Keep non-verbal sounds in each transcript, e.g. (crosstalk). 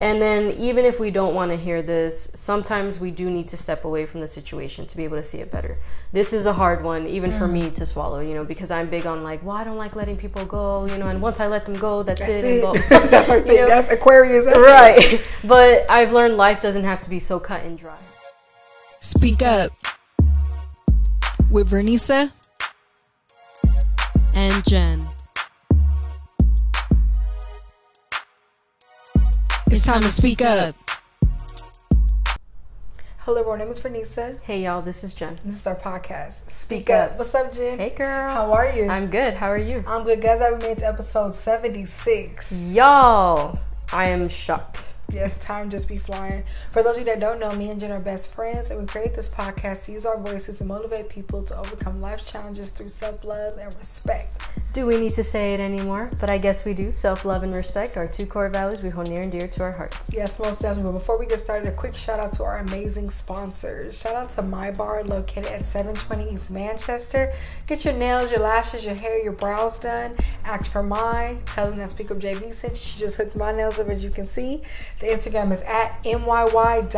And then, even if we don't want to hear this, sometimes we do need to step away from the situation to be able to see it better. This is a hard one, even mm. for me to swallow, you know, because I'm big on like, well, I don't like letting people go, you know, and once I let them go, that's, that's it. it. (laughs) that's (laughs) our thing. Know? That's Aquarius. That's right. It. (laughs) But I've learned life doesn't have to be so cut and dry. Speak up with Vernisa and Jen. Time to speak up. Hello, everyone. My name is Vernisa. Hey, y'all. This is Jen. This is our podcast. Speak, speak up. up. What's up, Jen? Hey, girl. How are you? I'm good. How are you? I'm good, guys. I made to episode 76. Y'all, I am shocked. Yes, time just be flying. For those of you that don't know, me and Jen are best friends, and we create this podcast to use our voices to motivate people to overcome life challenges through self love and respect. Do we need to say it anymore? But I guess we do. Self love and respect are two core values we hold near and dear to our hearts. Yes, most definitely. But before we get started, a quick shout out to our amazing sponsors. Shout out to My Bar, located at 720 East Manchester. Get your nails, your lashes, your hair, your brows done. Act for my. Tell them that Speak Up JV sent you. She just hooked my nails up, as you can see. The Instagram is at myy.bar.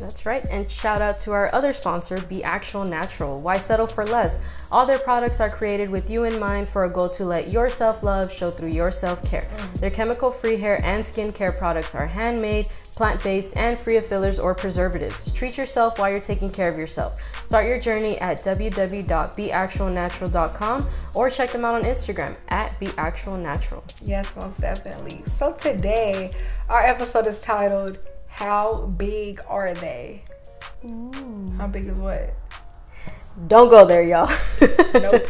That's right. And shout out to our other sponsor, Be Actual Natural. Why settle for less? All their products are created with you in mind for a goal to let your self love show through your self care. Mm. Their chemical free hair and skincare products are handmade, plant based, and free of fillers or preservatives. Treat yourself while you're taking care of yourself. Start your journey at www.beactualnatural.com or check them out on Instagram at beactualnatural. Yes, most definitely. So today, our episode is titled How Big Are They? Ooh. How big is what? Don't go there, y'all. Nope.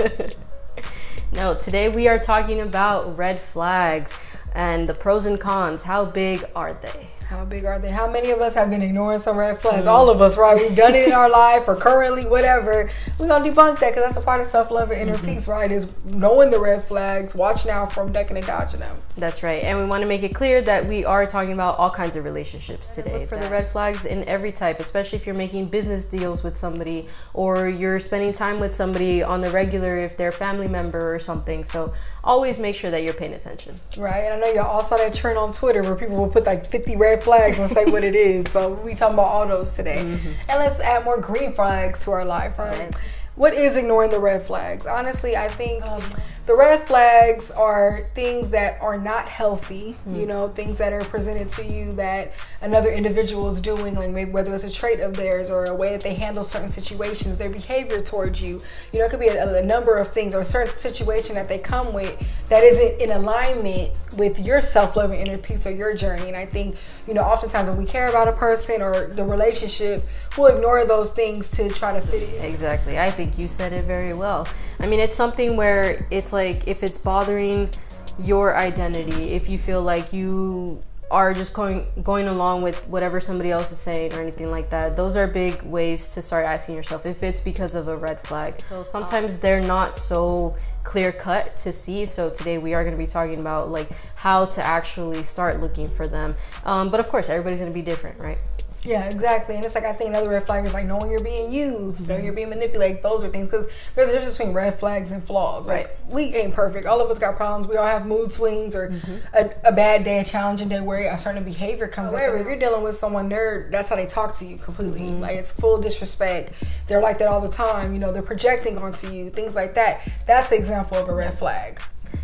(laughs) no, today we are talking about red flags and the pros and cons. How big are they? How big are they? How many of us have been ignoring some red flags? Mm. All of us, right? We've done it in our life or currently, whatever. We're gonna debunk that because that's a part of self love and inner mm-hmm. peace, right? Is knowing the red flags, watching out from ducking and dodging them. That's right, and we want to make it clear that we are talking about all kinds of relationships today. Look for the red flags in every type, especially if you're making business deals with somebody or you're spending time with somebody on the regular if they're a family member or something. So always make sure that you're paying attention. Right, and I know y'all all saw that trend on Twitter where people will put like 50 red flags and say what it is. So we talking about all those today, mm-hmm. and let's add more green flags to our life. Right. right. What is ignoring the red flags? Honestly, I think. Um, the red flags are things that are not healthy, mm. you know, things that are presented to you that another individual is doing, like maybe whether it's a trait of theirs or a way that they handle certain situations, their behavior towards you. You know, it could be a, a number of things or a certain situation that they come with that isn't in alignment with your self love and inner peace or your journey. And I think, you know, oftentimes when we care about a person or the relationship, we'll ignore those things to try to fit in. Exactly. I think you said it very well. I mean, it's something where it's like if it's bothering your identity, if you feel like you are just going going along with whatever somebody else is saying or anything like that those are big ways to start asking yourself if it's because of a red flag so sometimes they're not so clear cut to see so today we are going to be talking about like how to actually start looking for them um, but of course everybody's going to be different right yeah, exactly. And it's like I think another red flag is like knowing you're being used, knowing you're being manipulated. Those are things because there's a difference between red flags and flaws. Right. Like we ain't perfect. All of us got problems. We all have mood swings or mm-hmm. a, a, bad day, a challenging day where a certain behavior comes up. If you're dealing with someone, they're that's how they talk to you completely. Mm-hmm. Like it's full disrespect. They're like that all the time. You know, they're projecting onto you, things like that. That's an example of a red flag.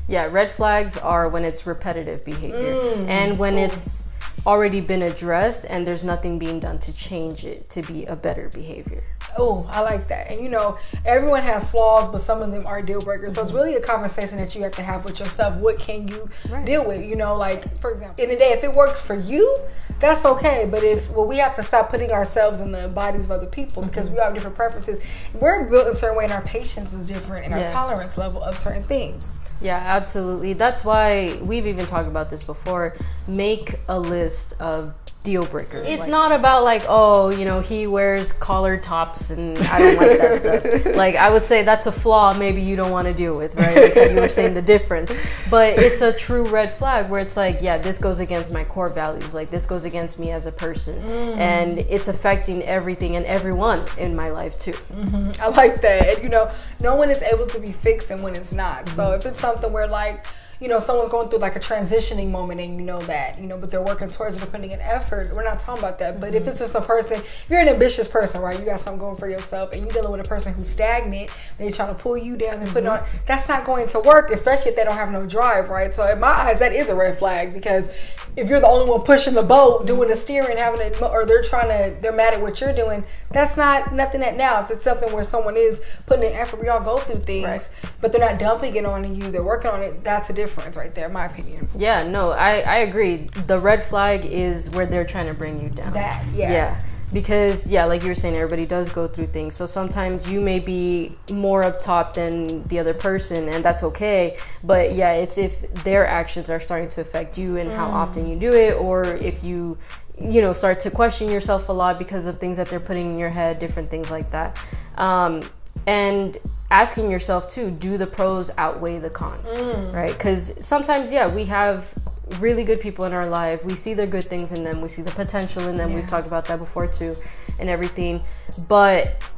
Yeah, red flags are when it's repetitive behavior mm. and when Ooh. it's already been addressed and there's nothing being done to change it to be a better behavior. Oh, I like that. And you know, everyone has flaws, but some of them are deal breakers. So it's really a conversation that you have to have with yourself. What can you right. deal with? You know, like for example, in the day, if it works for you, that's okay. But if well, we have to stop putting ourselves in the bodies of other people because mm-hmm. we have different preferences. We're built in a certain way, and our patience is different, and our tolerance level of certain things. Yeah, absolutely. That's why we've even talked about this before. Make a list of deal breakers. It's like, not about like, oh, you know, he wears collared tops and I don't like that stuff. (laughs) Like I would say that's a flaw maybe you don't want to deal with, right? Like you were saying the difference. But it's a true red flag where it's like, yeah, this goes against my core values. Like this goes against me as a person. Mm. And it's affecting everything and everyone in my life too. Mm-hmm. I like that. And you know, no one is able to be fixed and when it's not. Mm-hmm. So if it's something where like you know someone's going through like a transitioning moment and you know that you know but they're working towards it, putting in effort. We're not talking about that but if it's just a person if you're an ambitious person right you got something going for yourself and you're dealing with a person who's stagnant they're trying to pull you down and put it on that's not going to work especially if they don't have no drive right? So in my eyes that is a red flag because if you're the only one pushing the boat doing the steering having it or they're trying to they're mad at what you're doing that's not nothing that now if it's something where someone is putting in effort we all go through things Right. but they're not dumping it on you they're working on it that's a difference right there in my opinion Yeah, no, I, I agree. The red flag is where they're trying to bring you down. that yeah, Yeah. Because yeah, like you were saying, everybody does go through things. So sometimes you may be more up top than the other person, and that's okay. But yeah, it's if their actions are starting to affect you and how often you do it, or if you you know start to question yourself a lot because of things that they're putting in your head, different things like that. Um, and asking yourself too, do the pros outweigh the cons, right? Because sometimes, yeah, we have really good people in our life. We see the good things in them. We see the potential in them. We've talked about that before too, and everything. But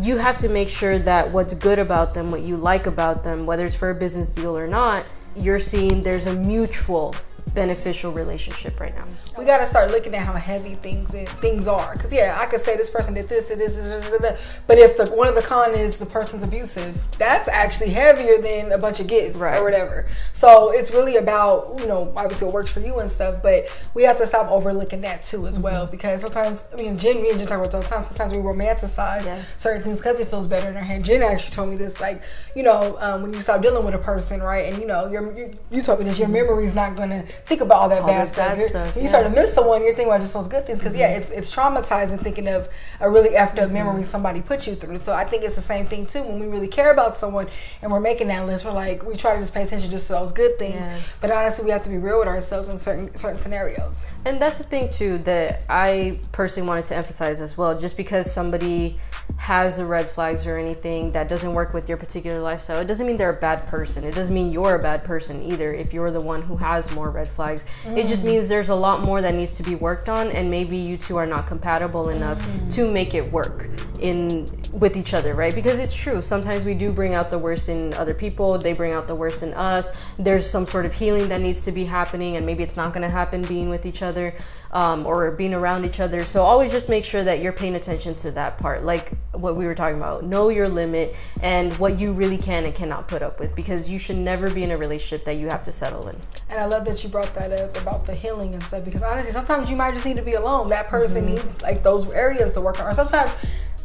you have to make sure that what's good about them, what you like about them, whether it's for a business deal or not, you're seeing there's a mutual beneficial relationship right now. we got to start looking at how heavy things is, things are because yeah i could say this person did this and this da, da, da, da. but if the one of the con is the person's abusive that's actually heavier than a bunch of gifts Right. or whatever so it's really about you know obviously what works for you and stuff but we have to stop overlooking that too as well because sometimes i mean jen me and jen talk about this all the time sometimes we romanticize Yeah. certain things because it feels better in our head jen actually told me this like you know um, when you stop dealing with a person right and you know your you, you told me this your memory's not gonna think about all that All bad stuff bad stuff, when you start to miss someone, you're thinking about just those good things. Because yeah, it's it's traumatizing thinking of a really effed Mm-hmm. memory somebody put you through. So I think it's the same thing too. When we really care about someone and we're making that list, we're like we try to just pay attention just to those good things. Yeah. But honestly, we have to be real with ourselves in certain certain scenarios. And that's the thing too that I personally wanted to emphasize as well. Just because somebody has the red flags or anything that doesn't work with your particular lifestyle, it doesn't mean they're a bad person. It doesn't mean you're a bad person either if you're the one who has more red flags. It just mm. means there's a lot more that needs to be worked on and maybe you two are not compatible enough mm. to make it work in with each other, right? Because it's true. Sometimes we do bring out the worst in other people, they bring out the worst in us. There's some sort of healing that needs to be happening and maybe it's not going to happen being with each other um, or being around each other. So always just make sure that you're paying attention to that part, like what we were talking about. Know your limit and what you really can and cannot put up with because you should never be in a relationship that you have to settle in. And I love that you brought that up about the healing and stuff because honestly, sometimes you might just need to be alone. That person Mm-hmm. needs like those areas to work on. Or sometimes,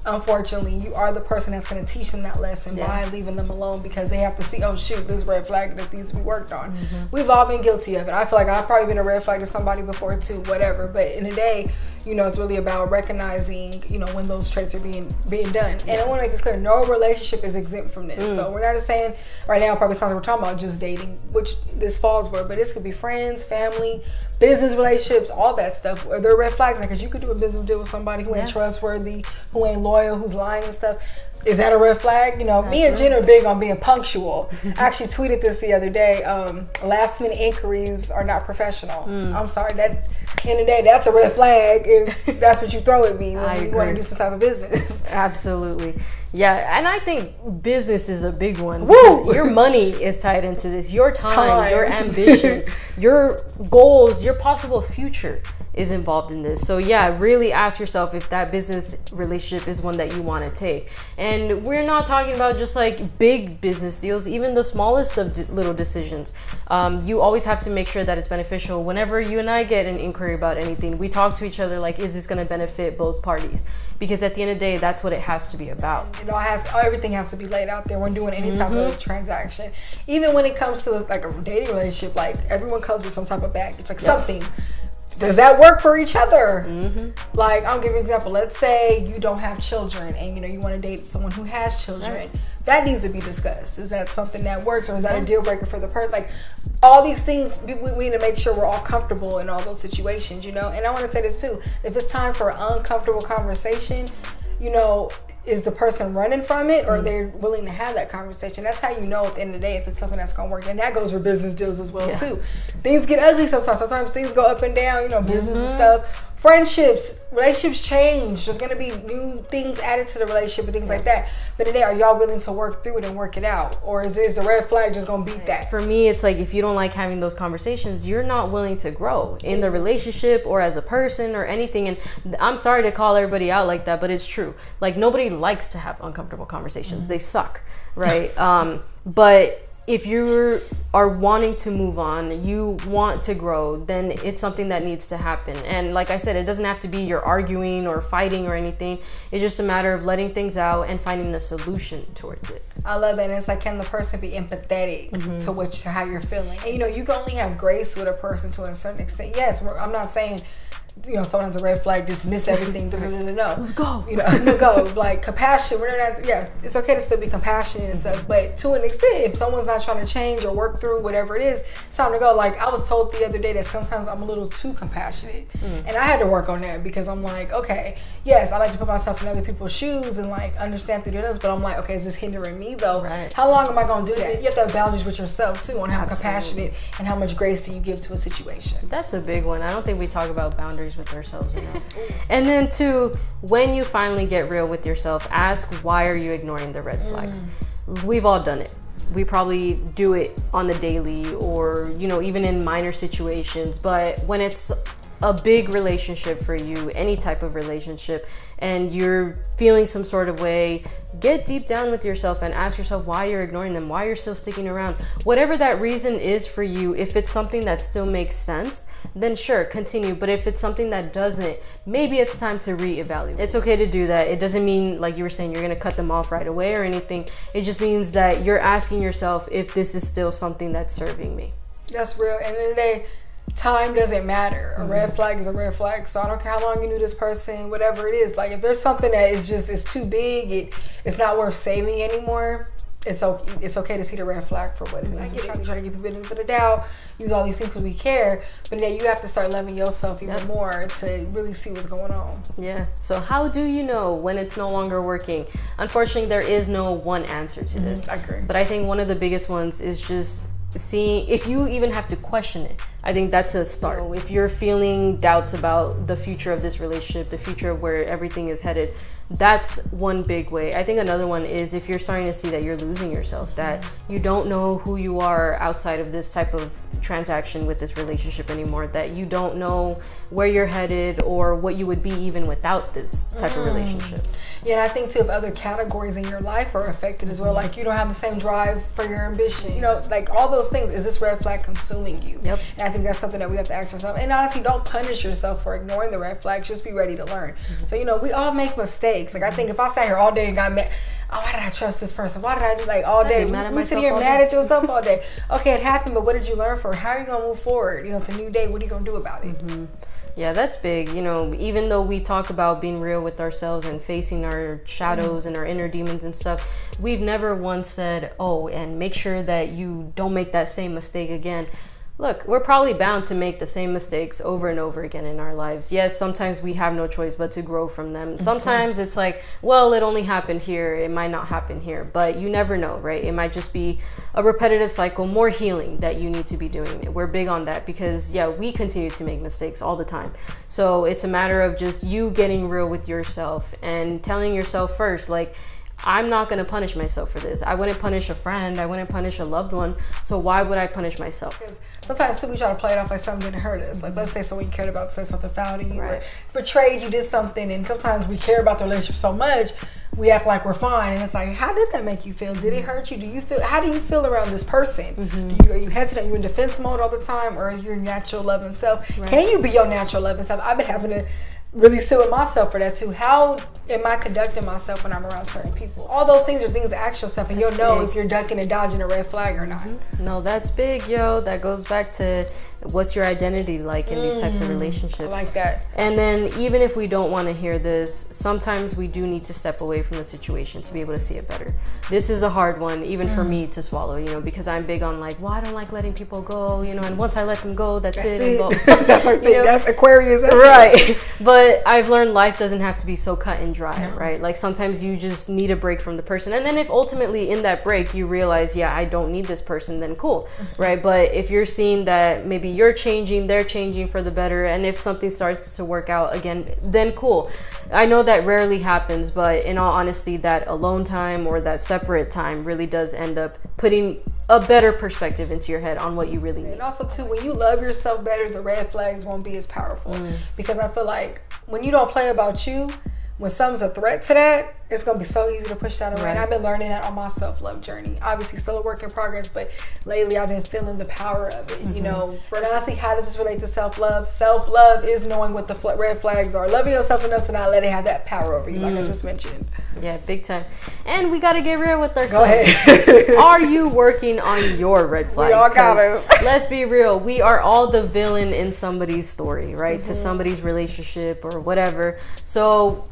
unfortunately, you are the person that's going to teach them that lesson Yeah. by leaving them alone because they have to see, oh shoot, this red flag that needs to be worked on. Mm-hmm. We've all been guilty of it. I feel like I've probably been a red flag to somebody before too, whatever. But in a day, you know, it's really about recognizing, you know, when those traits are being being done. And I want to make this clear: no relationship is exempt from this. Mm. So we're not just saying right now. Probably sounds like we're talking about just dating, which this falls for. But this could be friends, family, business relationships, all that stuff. They're there red flags? Because you could do a business deal with somebody who ain't Yeah. trustworthy, who ain't loyal, who's lying and stuff. Is that a red flag? You know, me and Jen are big on being punctual. I actually (laughs) tweeted this the other day. Um, last minute inquiries are not professional. Mm. I'm sorry. That in the day, that's a red flag if (laughs) that's what you throw at me when you want to do some type of business. (laughs) Absolutely. Yeah, and I think business is a big one. Woo! Your money is tied into this. Your time, Time. your ambition, your goals, your possible future is involved in this. So yeah, really ask yourself if that business relationship is one that you want to take. And we're not talking about just like big business deals, even the smallest of d- little decisions. Um, you always have to make sure that it's beneficial. Whenever you and I get an inquiry about anything, we talk to each other like, is this going to benefit both parties? Because at the end of the day, that's what it has to be about. It all has everything has to be laid out there when doing any type Mm-hmm. of transaction. Even when it comes to like a dating relationship, like everyone comes with some type of baggage, like something. Does that work for each other? Mm-hmm. Like I'll give you an example. Let's say you don't have children and you know you want to date someone who has children. That needs to be discussed. Is that something that works or is that a deal breaker for the person? Like all these things, we, we need to make sure we're all comfortable in all those situations, you know. And I want to say this too: if it's time for an uncomfortable conversation, you know, is the person running from it or mm-hmm. are they willing to have that conversation? That's how you know at the end of the day if it's something that's gonna work. And that goes for business deals as well Yeah. too. Things get ugly sometimes. Sometimes things go up and down, you know, business and mm-hmm. stuff. Friendships, relationships change. There's gonna be new things added to the relationship and things like that. But today, are y'all willing to work through it and work it out, or is is the red flag just gonna beat that? For me, it's like if you don't like having those conversations, you're not willing to grow in the relationship or as a person or anything. And I'm sorry to call everybody out like that, but it's true. Like nobody likes to have uncomfortable conversations. They suck, right? (laughs) um, but if you are wanting to move on, you want to grow, then it's something that needs to happen. And like I said, it doesn't have to be you're arguing or fighting or anything. It's just a matter of letting things out and finding a solution towards it. I love that. And it's like, can the person be empathetic mm-hmm. to what how you're feeling? And you know, you can only have grace with a person to a certain extent. Yes, we're- I'm not saying. You know, sometimes a red flag, dismiss everything. no, no, no, no. Go. You know, no, go. (laughs) Like compassion. We're not. Yeah, it's okay to still be compassionate and stuff, but to an extent, if someone's not trying to change or work through whatever it is, it's time to go. Like I was told the other day that sometimes I'm a little too compassionate, mm. and I had to work on that because I'm like, okay, yes, I like to put myself in other people's shoes and like understand through their nose, but I'm like, okay, is this hindering me though? Right. How long am I going to do that? You have to have boundaries with yourself too on how Absolutely. compassionate and how much grace do you give to a situation. That's a big one. I don't think we talk about boundaries with ourselves enough. and then two, when you finally get real with yourself, ask why are you ignoring the red flags? Mm. We've all done it. We probably do it on the daily or, you know, even in minor situations, but when it's a big relationship for you, any type of relationship, and you're feeling some sort of way, get deep down with yourself and ask yourself why you're ignoring them, why you're still sticking around. Whatever that reason is for you, if it's something that still makes sense, then sure, continue. But if it's something that doesn't, maybe it's time to reevaluate. It's okay to do that. It doesn't mean, like you were saying, you're gonna cut them off right away or anything. It just means that you're asking yourself if this is still something that's serving me. That's real. And in the day, time doesn't matter. A red mm-hmm. flag is a red flag. So I don't care how long you knew this person, whatever it is. Like if there's something that is just it's too big, it it's not worth saving anymore. It's okay. It's okay to see the red flag for what it is. We try, we try to give people benefit of the doubt, use all these things because we care. But then you have to start loving yourself even more to really see what's going on. Yeah. So how do you know when it's no longer working? Unfortunately, there is no one answer to mm-hmm. this. I agree. But I think one of the biggest ones is just seeing if you even have to question it. I think that's a start. If you're feeling doubts about the future of this relationship, the future of where everything is headed, that's one big way. I think another one is if you're starting to see that you're losing yourself, that you don't know who you are outside of this type of transaction with this relationship anymore, that you don't know where you're headed or what you would be even without this type of relationship. Yeah, and I think too, if other categories in your life are affected as well, like you don't have the same drive for your ambition, you know, like all those things, is this red flag consuming you? Yep. And I think that's something that we have to ask ourselves. And honestly, don't punish yourself for ignoring the red flags. Just be ready to learn. Mm-hmm. So, you know, we all make mistakes. Like, I think if I sat here all day and got mad, oh, why did I trust this person? Why did I do like all day? at we sit here mad day. at yourself all day. (laughs) Okay, it happened, but what did you learn for? How are you going to move forward? You know, it's a new day. What are you going to do about it? Mm-hmm. Yeah, that's big. You know, even though we talk about being real with ourselves and facing our shadows and our inner demons and stuff, we've never once said, oh, and make sure that you don't make that same mistake again. Look, we're probably bound to make the same mistakes over and over again in our lives. Yes, sometimes we have no choice but to grow from them. Mm-hmm. Sometimes it's like, well, it only happened here, it might not happen here, but you never know, right? It might just be a repetitive cycle, more healing that you need to be doing. We're big on that because, yeah, we continue to make mistakes all the time. So it's a matter of just you getting real with yourself and telling yourself first, like, I'm not going to punish myself for this. I wouldn't punish a friend. I wouldn't punish a loved one. So why would I punish myself? Sometimes too we try to play it off like something didn't hurt us. Like let's say someone you cared about said something foul to you Right. or betrayed you, did something, and sometimes we care about the relationship so much we act like we're fine, and it's like, how did that make you feel? Did it hurt you? Do you feel? How do you feel around this person? Mm-hmm. Do you, are you hesitant? Are you in defense mode all the time, or is your natural loving self? Can you be your natural loving self? I've been having to really sit with myself for that too. How am I conducting myself when I'm around certain people? All those things are things to ask yourself, and you'll know big. if you're ducking and dodging a red flag or not. Mm-hmm. No, that's big, yo. That goes back to what's your identity like in these types of I relationships. like that. And then, even if we don't want to hear this, sometimes we do need to step away from the situation to be able to see it better. This is a hard one, even for Mm. me to swallow, you know, because I'm big on like, well, I don't like letting people go, you know, and once I let them go, that's, That's it. it. (laughs) (laughs) That's our you thing. know? That's Aquarius. That's right (laughs) but i've learned life doesn't have to be so cut and dry right like sometimes you just need a break from the person and then if ultimately in that break you realize yeah i don't need this person then cool right but if you're seeing that maybe maybe you're changing, they're changing for the better, and if something starts to work out again, then cool. I know that rarely happens, but in all honesty, that alone time or that separate time really does end up putting a better perspective into your head on what you really need. And also, too, when you love yourself better, the red flags won't be as powerful. Mm. Because I feel like when you don't play about you, when something's a threat to that, it's gonna be so easy to push that away. Right. And I've been learning that on my self love journey. Obviously, still a work in progress, but lately I've been feeling the power of it. Mm-hmm. You know, honestly, how does this relate to self love? Self love is knowing what the fl- red flags are, loving yourself enough to not let it have that power over you, like Mm. I just mentioned. Yeah, big time. And we got to get real with ourselves. Go ahead. (laughs) are you working on your red flags? all gotta. let's be real. We are all the villain in somebody's story, right? Mm-hmm. To somebody's relationship or whatever. So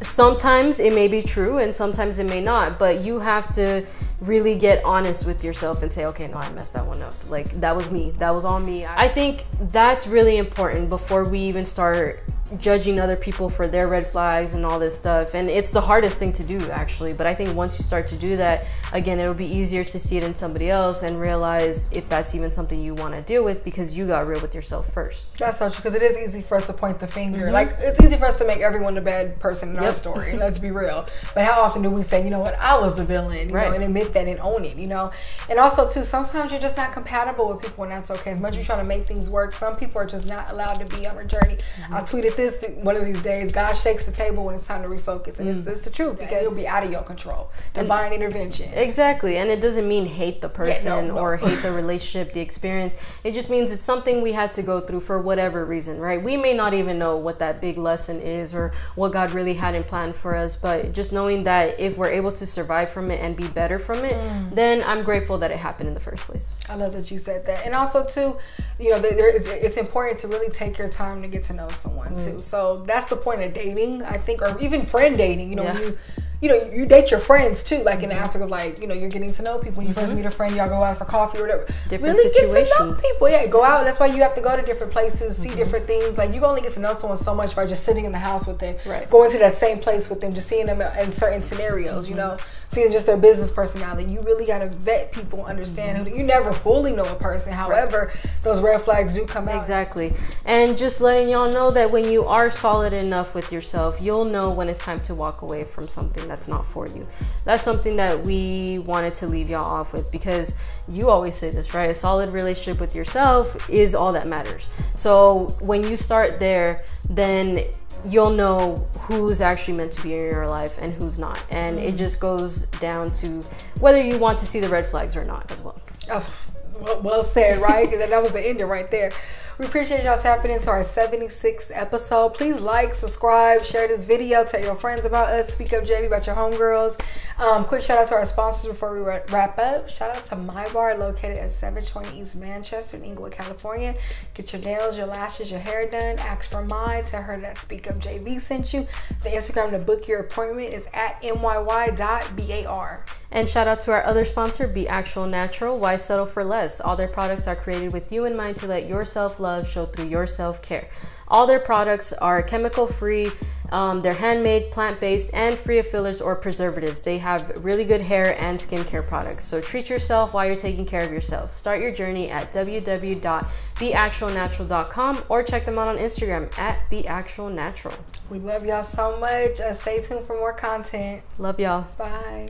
sometimes it may be true and sometimes it may not, but you have to really get honest with yourself and say, okay, no, I messed that one up. Like that was me. That was on me. I think that's really important before we even start judging other people for their red flags and all this stuff. And it's the hardest thing to do actually. But I think once you start to do that, again, it'll be easier to see it in somebody else and realize if that's even something you want to deal with because you got real with yourself first. That's so true because it is easy for us to point the finger. Like it's easy for us to make everyone the bad person in our Mm-hmm. Story. (laughs) Let's be real. But how often do we say, you know what, I was the villain, you Right. know, and admit that and own it, you know? And also too, sometimes you're just not compatible with people, and that's okay. As much as you're trying to make things work, some people are just not allowed to be on a journey. Mm-hmm. I tweeted this one of these days. God shakes the table when it's time to refocus, and it's, it's the truth because it'll be out of your control. Divine intervention. Exactly. And it doesn't mean hate the person Yeah, no, no. or hate the (laughs) relationship, the experience. It just means it's something we had to go through for whatever reason, right? We may not even know what that big lesson is or what God really had in plan for us, but just knowing that if we're able to survive from it and be better from it, Mm. then I'm grateful that it happened in the first place. I love that you said that. And also too, you know, there, is, it's important to really take your time to get to know someone Mm. too. So that's the point of dating, I think, or even friend dating. You know, Yeah. You you know, you date your friends too, like in the aspect of like, you know, you're getting to know people. When you first meet a friend, y'all go out for coffee or whatever. Different really get to know situations. people. Yeah, go out. That's why you have to go to different places, see Mm-hmm. different things. Like you only get to know someone so much by just sitting in the house with them, Right. going to that same place with them, just seeing them in certain scenarios. You Mm-hmm. know, seeing just their business personality. You really got to vet people, understand who. You never fully know a person. However, those red flags do come out. Exactly. And just letting y'all know that when you are solid enough with yourself, you'll know when it's time to walk away from something that's not for you. That's something that we wanted to leave y'all off with because you always say this, right? A solid relationship with yourself is all that matters. So when you start there, then you'll know who's actually meant to be in your life and who's not. And it mm. just goes down to whether you want to see the red flags or not as well. Oh, well, well said, right? (laughs) that was the ending right there. We appreciate y'all tapping into our 76th episode. Please like, subscribe, share this video, tell your friends about us, speak up, JV, about your homegirls. Um, quick shout out to our sponsors before we wrap up. Shout out to My Bar, located at 720 East Manchester in Inglewood, California. Get your nails, your lashes, your hair done. Ask for mine. Tell her that Speak Up JV sent you. The Instagram to book your appointment is at myy.bar. And shout out to our other sponsor, Be Actual Natural. Why settle for less? All their products are created with you in mind to let your self love show through your self care. All their products are chemical free, um, they're handmade, plant based, and free of fillers or preservatives. They have really good hair and skincare products. So treat yourself while you're taking care of yourself. Start your journey at www.beactualnatural.com or check them out on Instagram at beactualnatural. We love y'all so much. Uh, stay tuned for more content. Love y'all. Bye.